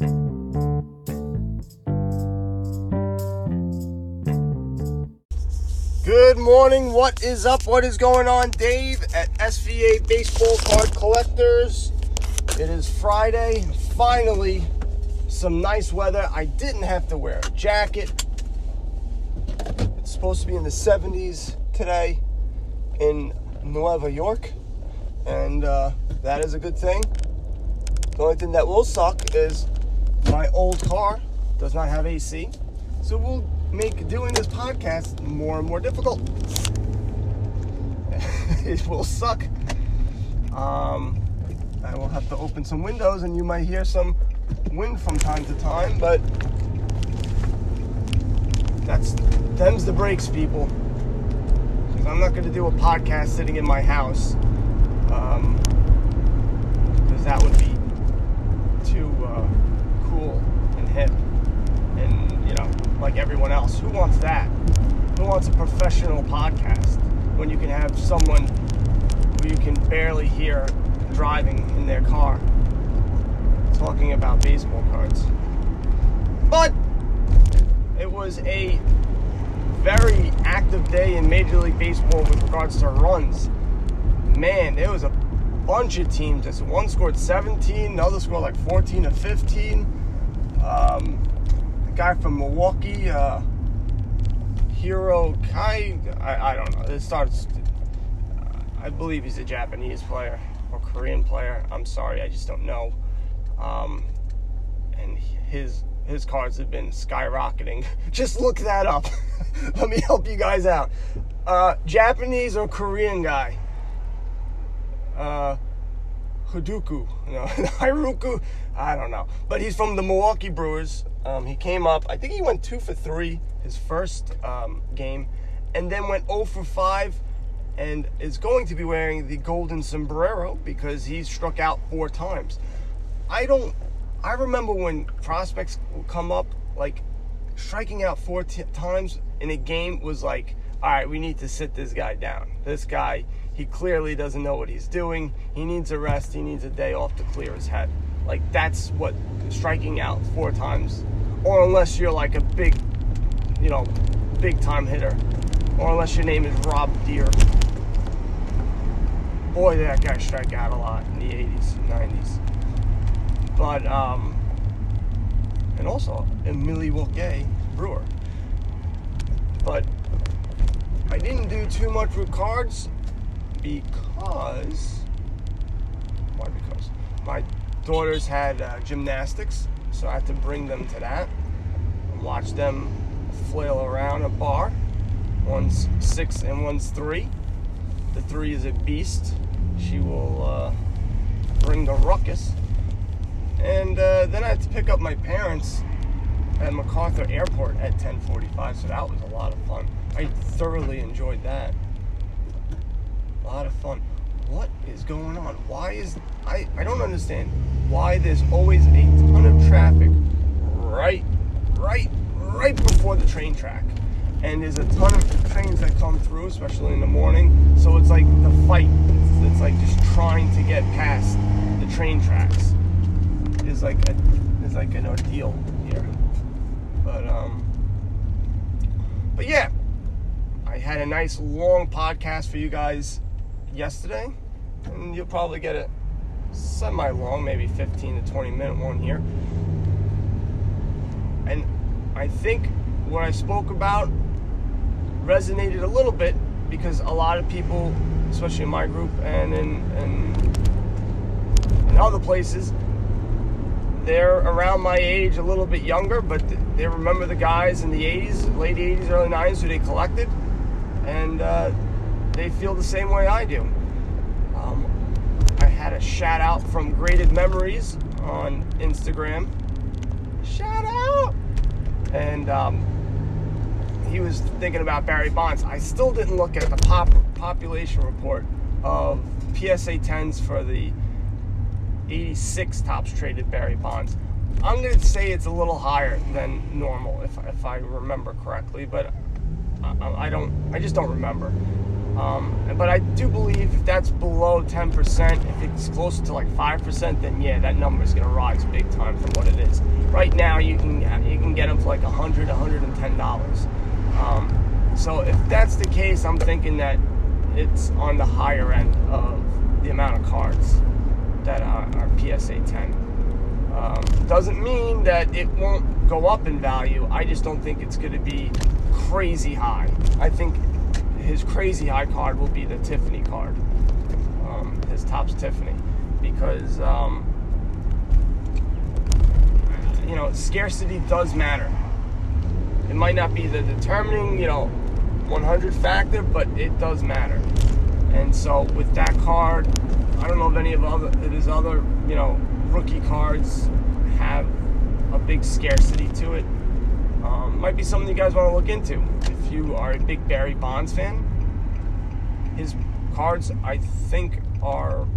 Good morning. What is up? What is going on? Dave at SVA Baseball Card Collectors. It is Friday. Finally, some nice weather. I didn't have to wear a jacket. It's supposed to be in the 70s today in Nueva York, and uh, that is a good thing. The only thing that will suck is my old car does not have AC, so we'll make doing this podcast more and more difficult. it will suck. Um, I will have to open some windows, and you might hear some wind from time to time, but that's them's the breaks, people. Because I'm not going to do a podcast sitting in my house, because um, that would be too uh, cool and hip, and you know, like everyone else. Who wants that? Who wants a professional podcast when you can have someone who you can barely hear driving in their car talking about baseball cards? But it was a very active day in Major League Baseball with regards to runs. Man, there was a bunch of teams. One scored 17, another scored like 14 or 15. Um, guy from Milwaukee, uh, Hiro Kai, I, I don't know. It starts. I believe he's a Japanese player or Korean player. I'm sorry, I just don't know. Um, and his his cards have been skyrocketing. Just look that up. Let me help you guys out. Uh, Japanese or Korean guy? Uh, Haduku, no, Hiruku, I don't know. But he's from the Milwaukee Brewers. Um, he came up, I think he went two for three his first um, game, and then went 0 for 5 and is going to be wearing the golden sombrero because he struck out four times. I don't I remember when prospects come up, like striking out four t- times in a game was like, all right, we need to sit this guy down. This guy, he clearly doesn't know what he's doing. He needs a rest. He needs a day off to clear his head. Like that's what striking out four times, or unless you're like a big, you know, big time hitter, or unless your name is Rob Deer. Boy, that guy strike out a lot in the 80s and 90s but um, and also a Milwaukee Brewer. But I didn't do too much with cards because why? Because my daughters had uh, gymnastics, so I had to bring them to that and watch them flail around a bar. One's six and one's three. The three is a beast. She will uh, bring the ruckus. And uh, then I had to pick up my parents at MacArthur Airport at 10:45, so that was a lot of fun. I thoroughly enjoyed that. Lot of fun. What is going on? Why is I I don't understand why there's always a ton of traffic right right right before the train track. And there's a ton of trains that come through, especially in the morning. So it's like the fight. It's, it's like just trying to get past the train tracks is like a is like an ordeal here. But um but yeah, I had a nice long podcast for you guys yesterday, and you'll probably get a semi long, maybe 15 to 20 minute one here. And I think what I spoke about resonated a little bit because a lot of people, especially in my group and in, in, in other places, they're around my age, a little bit younger, but they remember the guys in the 80s, late 80s, early 90s who they collected, and uh, they feel the same way I do. Um, I had a shout out from Graded Memories on Instagram. Shout out! And um, he was thinking about Barry Bonds. I still didn't look at the pop population report of PSA 10s for the 86 Topps traded Barry Bonds. I'm going to say it's a little higher than normal, if, if I remember correctly, but I, I don't. I just don't remember. Um, but I do believe if that's below 10%, if it's closer to like 5%, then yeah, that number is going to rise big time from what it is. Right now, you can you can get them for like 100 $110. Um, so if that's the case, I'm thinking that it's on the higher end of the amount of cards that are, are PSA 10. Um, doesn't mean that it won't go up in value. I just don't think it's going to be crazy high. I think his crazy high card will be the Tiffany card, um, his Topps Tiffany, because um, you know scarcity does matter. It might not be the determining, you know, 100 factor, but it does matter. And so with that card, I don't know if any of other his other, you know, rookie cards have a big scarcity to it. Um, might be something you guys want to look into. You are a big Barry Bonds fan, his cards I think are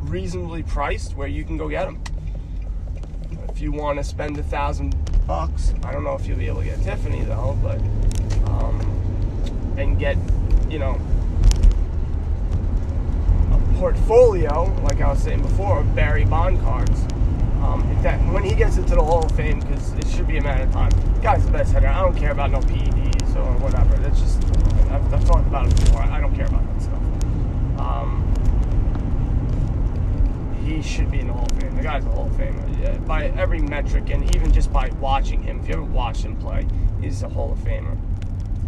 reasonably priced where you can go get them. If you want to spend a thousand bucks, I don't know if you'll be able to get Tiffany though, but um, and get you know a portfolio like I was saying before of Barry Bond cards. Um, that when he gets into the Hall of Fame, because it should be a matter of time. Guy's the best hitter. I don't care about no PEDs or whatever. That's just I've, I've talked about it before. I don't care about that stuff. Um, he should be in the Hall of Fame. The guy's a Hall of Famer yeah, by every metric, and even just by watching him. If you ever watched him play, he's a Hall of Famer.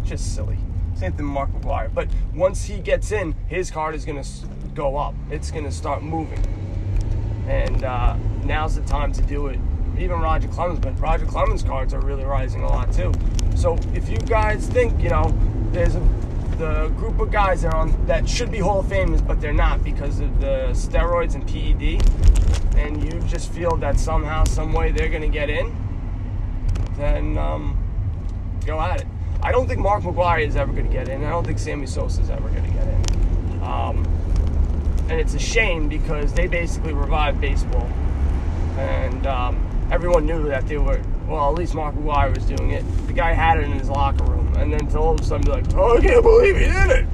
Just silly. Same thing with Mark McGwire. But once he gets in, his card is going to go up. It's going to start moving. And uh, now's the time to do it. Even Roger Clemens, but Roger Clemens cards are really rising a lot too. So if you guys think, you know, there's a, the group of guys that on that should be Hall of Famers, but they're not because of the steroids and PED, and you just feel that somehow, some way they're to get in, then um, go at it. I don't think Mark McGwire is ever to get in. I don't think Sammy Sosa is ever to get in. Um, and it's a shame because they basically revived baseball, and um, everyone knew that they were. Well, at least Mark McGwire was doing it. The guy had it in his locker room, and then to all of a sudden be like, "Oh, I can't believe he did it."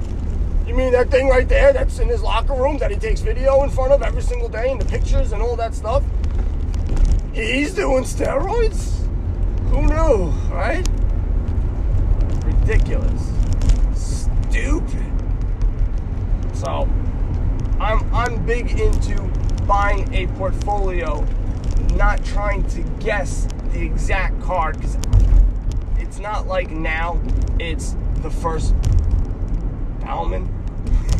You mean that thing right there that's in his locker room that he takes video in front of every single day and the pictures and all that stuff? He's doing steroids? Who knew, right? Ridiculous. Stupid. So, I'm I'm big into buying a portfolio, not trying to guess the exact card because it's not like now it's the first Bowman.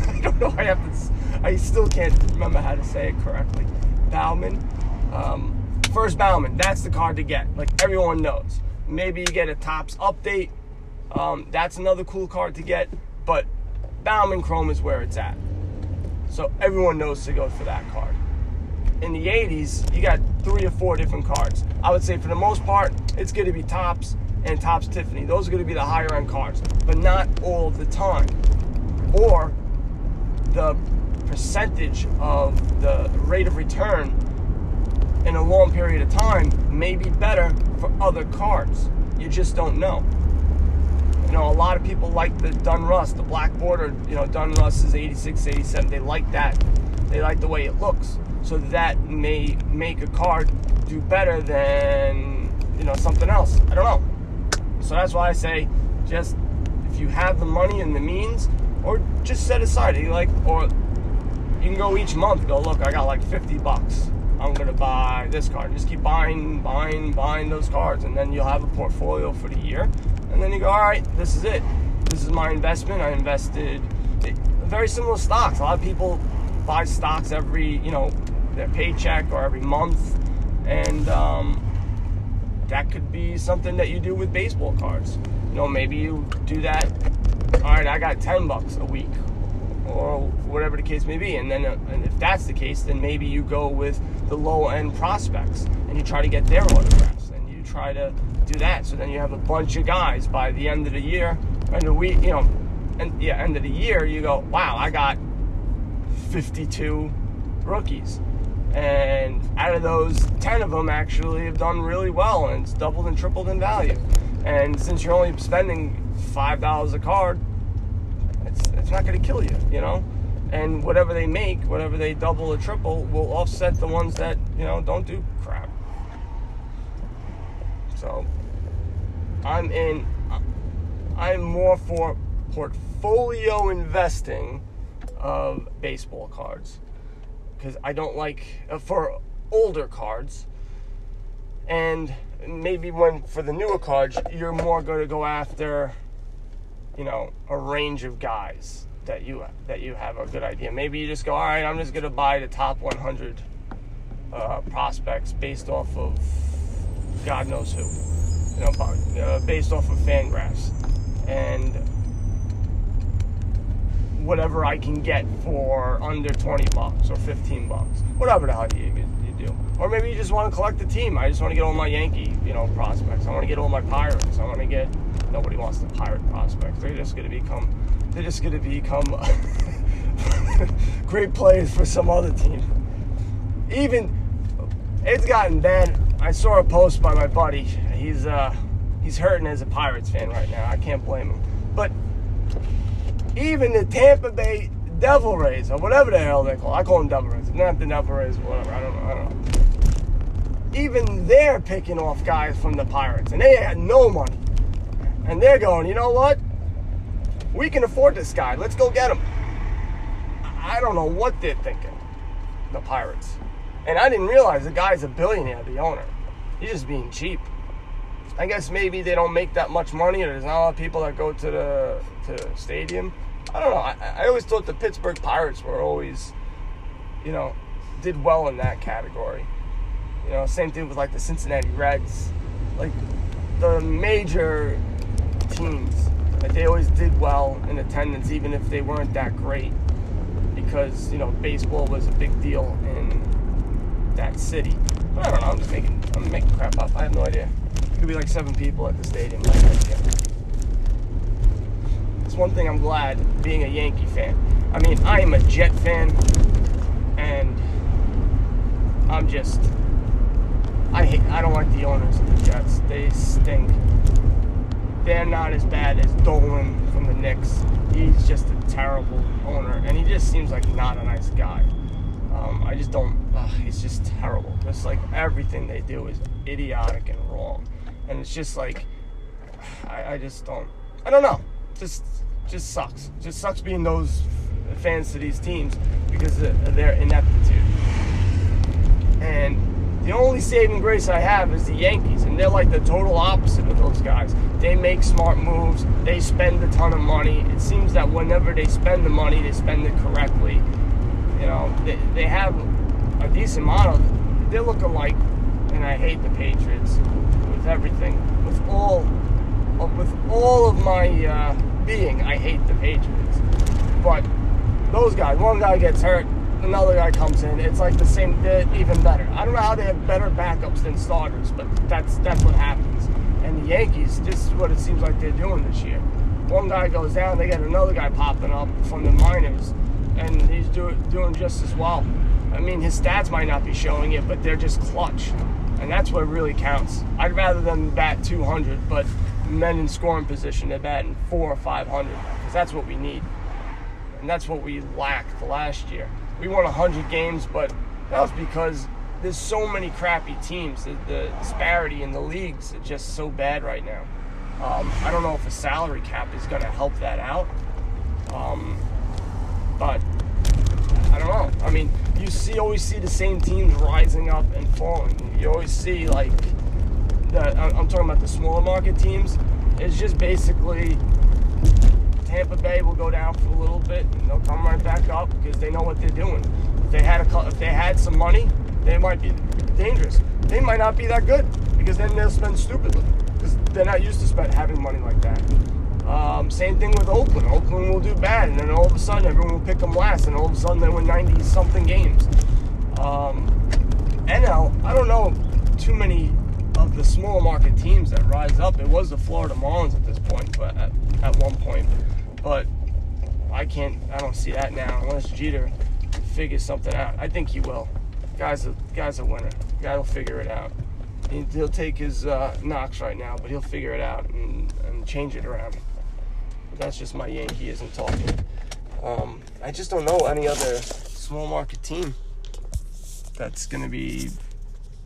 I don't know. I have to. I still can't remember how to say it correctly. Bowman. Um, first Bowman. That's the card to get. Like everyone knows. Maybe you get a Topps update. Um, that's another cool card to get. But Bowman Chrome is where it's at. So everyone knows to go for that card. In the 80s, you got three or four different cards. I would say for the most part, it's going to be Topps and Topps Tiffany. Those are going to be the higher end cards, but not all the time. Or the percentage of the rate of return in a long period of time may be better for other cards. You just don't know. You know, a lot of people like the Donruss, the black border, you know, Donruss is 86, 87. They like that. They like the way it looks. So that may make a card do better than, you know, something else. I don't know. So that's why I say just if you have the money and the means, or just set aside, you like, or you can go each month, go, look, I got like 50 bucks. I'm gonna buy this card. Just keep buying, buying, buying those cards, and then you'll have a portfolio for the year and then you go, all right, this is it. This is my investment. I invested eh, very similar stocks. A lot of people buy stocks every, you know, their paycheck or every month, and um, that could be something that you do with baseball cards. You know, maybe you do that. All right, I got ten bucks a week, or whatever the case may be, and then uh, and if that's the case, then maybe you go with the low end prospects and you try to get their autographs, and you try to do that. So then you have a bunch of guys by the end of the year, and the week, you know, and yeah, end of the year, you go, wow, I got 52 rookies. And out of those, 10 of them actually have done really well, and it's doubled and tripled in value. And since you're only spending $5 a card, it's, It's not going to kill you, you know. And whatever they make, whatever they double or triple, will offset the ones that you know don't do crap. So I'm in. I'm more for portfolio investing of baseball cards because I don't like uh, for older cards. And maybe when for the newer cards you're more going to go after you know a range of guys that you that you have a good idea. Maybe you just go all right i'm just going to buy the top 100 uh, prospects based off of god knows who. You know uh, based off of fangraphs. And whatever i can get for under 20 bucks or 15 bucks whatever the hell you, you do or maybe you just want to collect the team. I just want to get all my Yankee, you know, prospects. I want to get all my Pirates. I want to get. Nobody wants the Pirate prospects. They're just going to become. They're just going to become great players for some other team. Even it's gotten bad. I saw a post by my buddy. He's uh, he's hurting as a Pirates fan right now. I can't blame him. But even the Tampa Bay Devil Rays or whatever the hell they call. It. I call them Devil Rays. Not the Devil Rays, whatever. I don't know. I don't know even they're picking off guys from the Pirates, and they had no money. And they're going, you know what? We can afford this guy. Let's go get him. I don't know what they're thinking, the Pirates. And I didn't realize the guy's a billionaire, the owner. He's just being cheap. I guess maybe they don't make that much money, or there's not a lot of people that go to the to stadium. I don't know. I, I always thought the Pittsburgh Pirates were always, you know, did well in that category. You know, same thing with like the Cincinnati Reds, like the major teams. Like they always did well in attendance, even if they weren't that great, because you know baseball was a big deal in that city. But I don't know. I'm just making I'm making crap up. I have no idea. It could be like seven people at the stadium. Like it's one thing I'm glad being a Yankee fan. I mean, I am a Jet fan, and I'm just I hate. I don't like the owners of the Jets. They stink. They're not as bad as Dolan from the Knicks. He's just a terrible owner, and he just seems like not a nice guy. Um, I just don't. Uh, it's just terrible. It's like everything they do is idiotic and wrong, and it's just like I, I just don't. I don't know. Just just sucks. Just sucks being those fans to these teams because of their ineptitude. And the only saving grace I have is the Yankees, and they're like the total opposite of those guys. They make smart moves, they spend a ton of money. It seems that whenever they spend the money, they spend it correctly. You know, they, they have a decent model. They look alike, and I hate the Patriots with everything, with all, with all of my uh, being. I hate the Patriots, but those guys. One guy gets hurt, another guy comes in, it's like the same, even better. I don't know how they have better backups than starters, but that's that's what happens. And the Yankees, this is what it seems like they're doing this year. One guy goes down, they get another guy popping up from the minors, and he's doing doing just as well. I mean, his stats might not be showing it, but they're just clutch, and that's what really counts. I'd rather them bat 200, but men in scoring position, they're batting four or 500, because that's what we need, and that's what we lacked last year we won 100 games, but that was because there's so many crappy teams. The, the disparity in the leagues is just so bad right now. Um, I don't know if a salary cap is going to help that out. Um, but I don't know. I mean, you see, always see the same teams rising up and falling. You always see like I'm talking about the smaller market teams. It's just basically Tampa Bay will go down for a little bit and they'll come right back up because they know what they're doing. If they had a, if they had some money, they might be dangerous. They might not be that good because then they'll spend stupidly because they're not used to spend having money like that. Um, same thing with Oakland. Oakland will do bad, and then all of a sudden everyone will pick them last, and all of a sudden they win 90 something games. Um, NL, I don't know too many the small market teams that rise up. It was the Florida Marlins at this point, but at, at one point. But I can't. I don't see that now unless Jeter figures something out. I think he will. Guy's a guy's a winner. Guy will figure it out. He'll take his uh, knocks right now, but he'll figure it out and, and change it around. But that's just my Yankeeism talking. Um, I just don't know any other small market team that's going to be,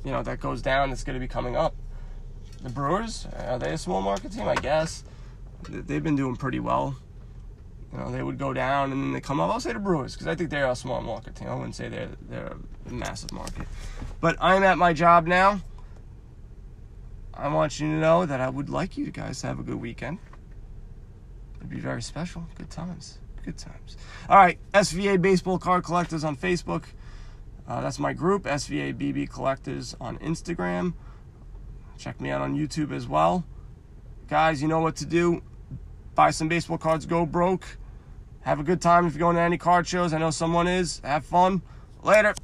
you know, that goes down that's going to be coming up. The Brewers, are they a small market team? I guess. They've been doing pretty well. You know, they would go down and then they come up. I'll say the Brewers because I think they're a small market team. I wouldn't say they're they're a massive market. But I'm at my job now. I want you to know that I would like you guys to have a good weekend. It'd be very special. Good times. Good times. All right, SVA Baseball Card Collectors on Facebook. Uh, that's my group, SVA BB Collectors on Instagram. Check me out on YouTube as well. Guys, you know what to do. Buy some baseball cards, go broke. Have a good time if you're going to any card shows. I know someone is. Have fun. Later.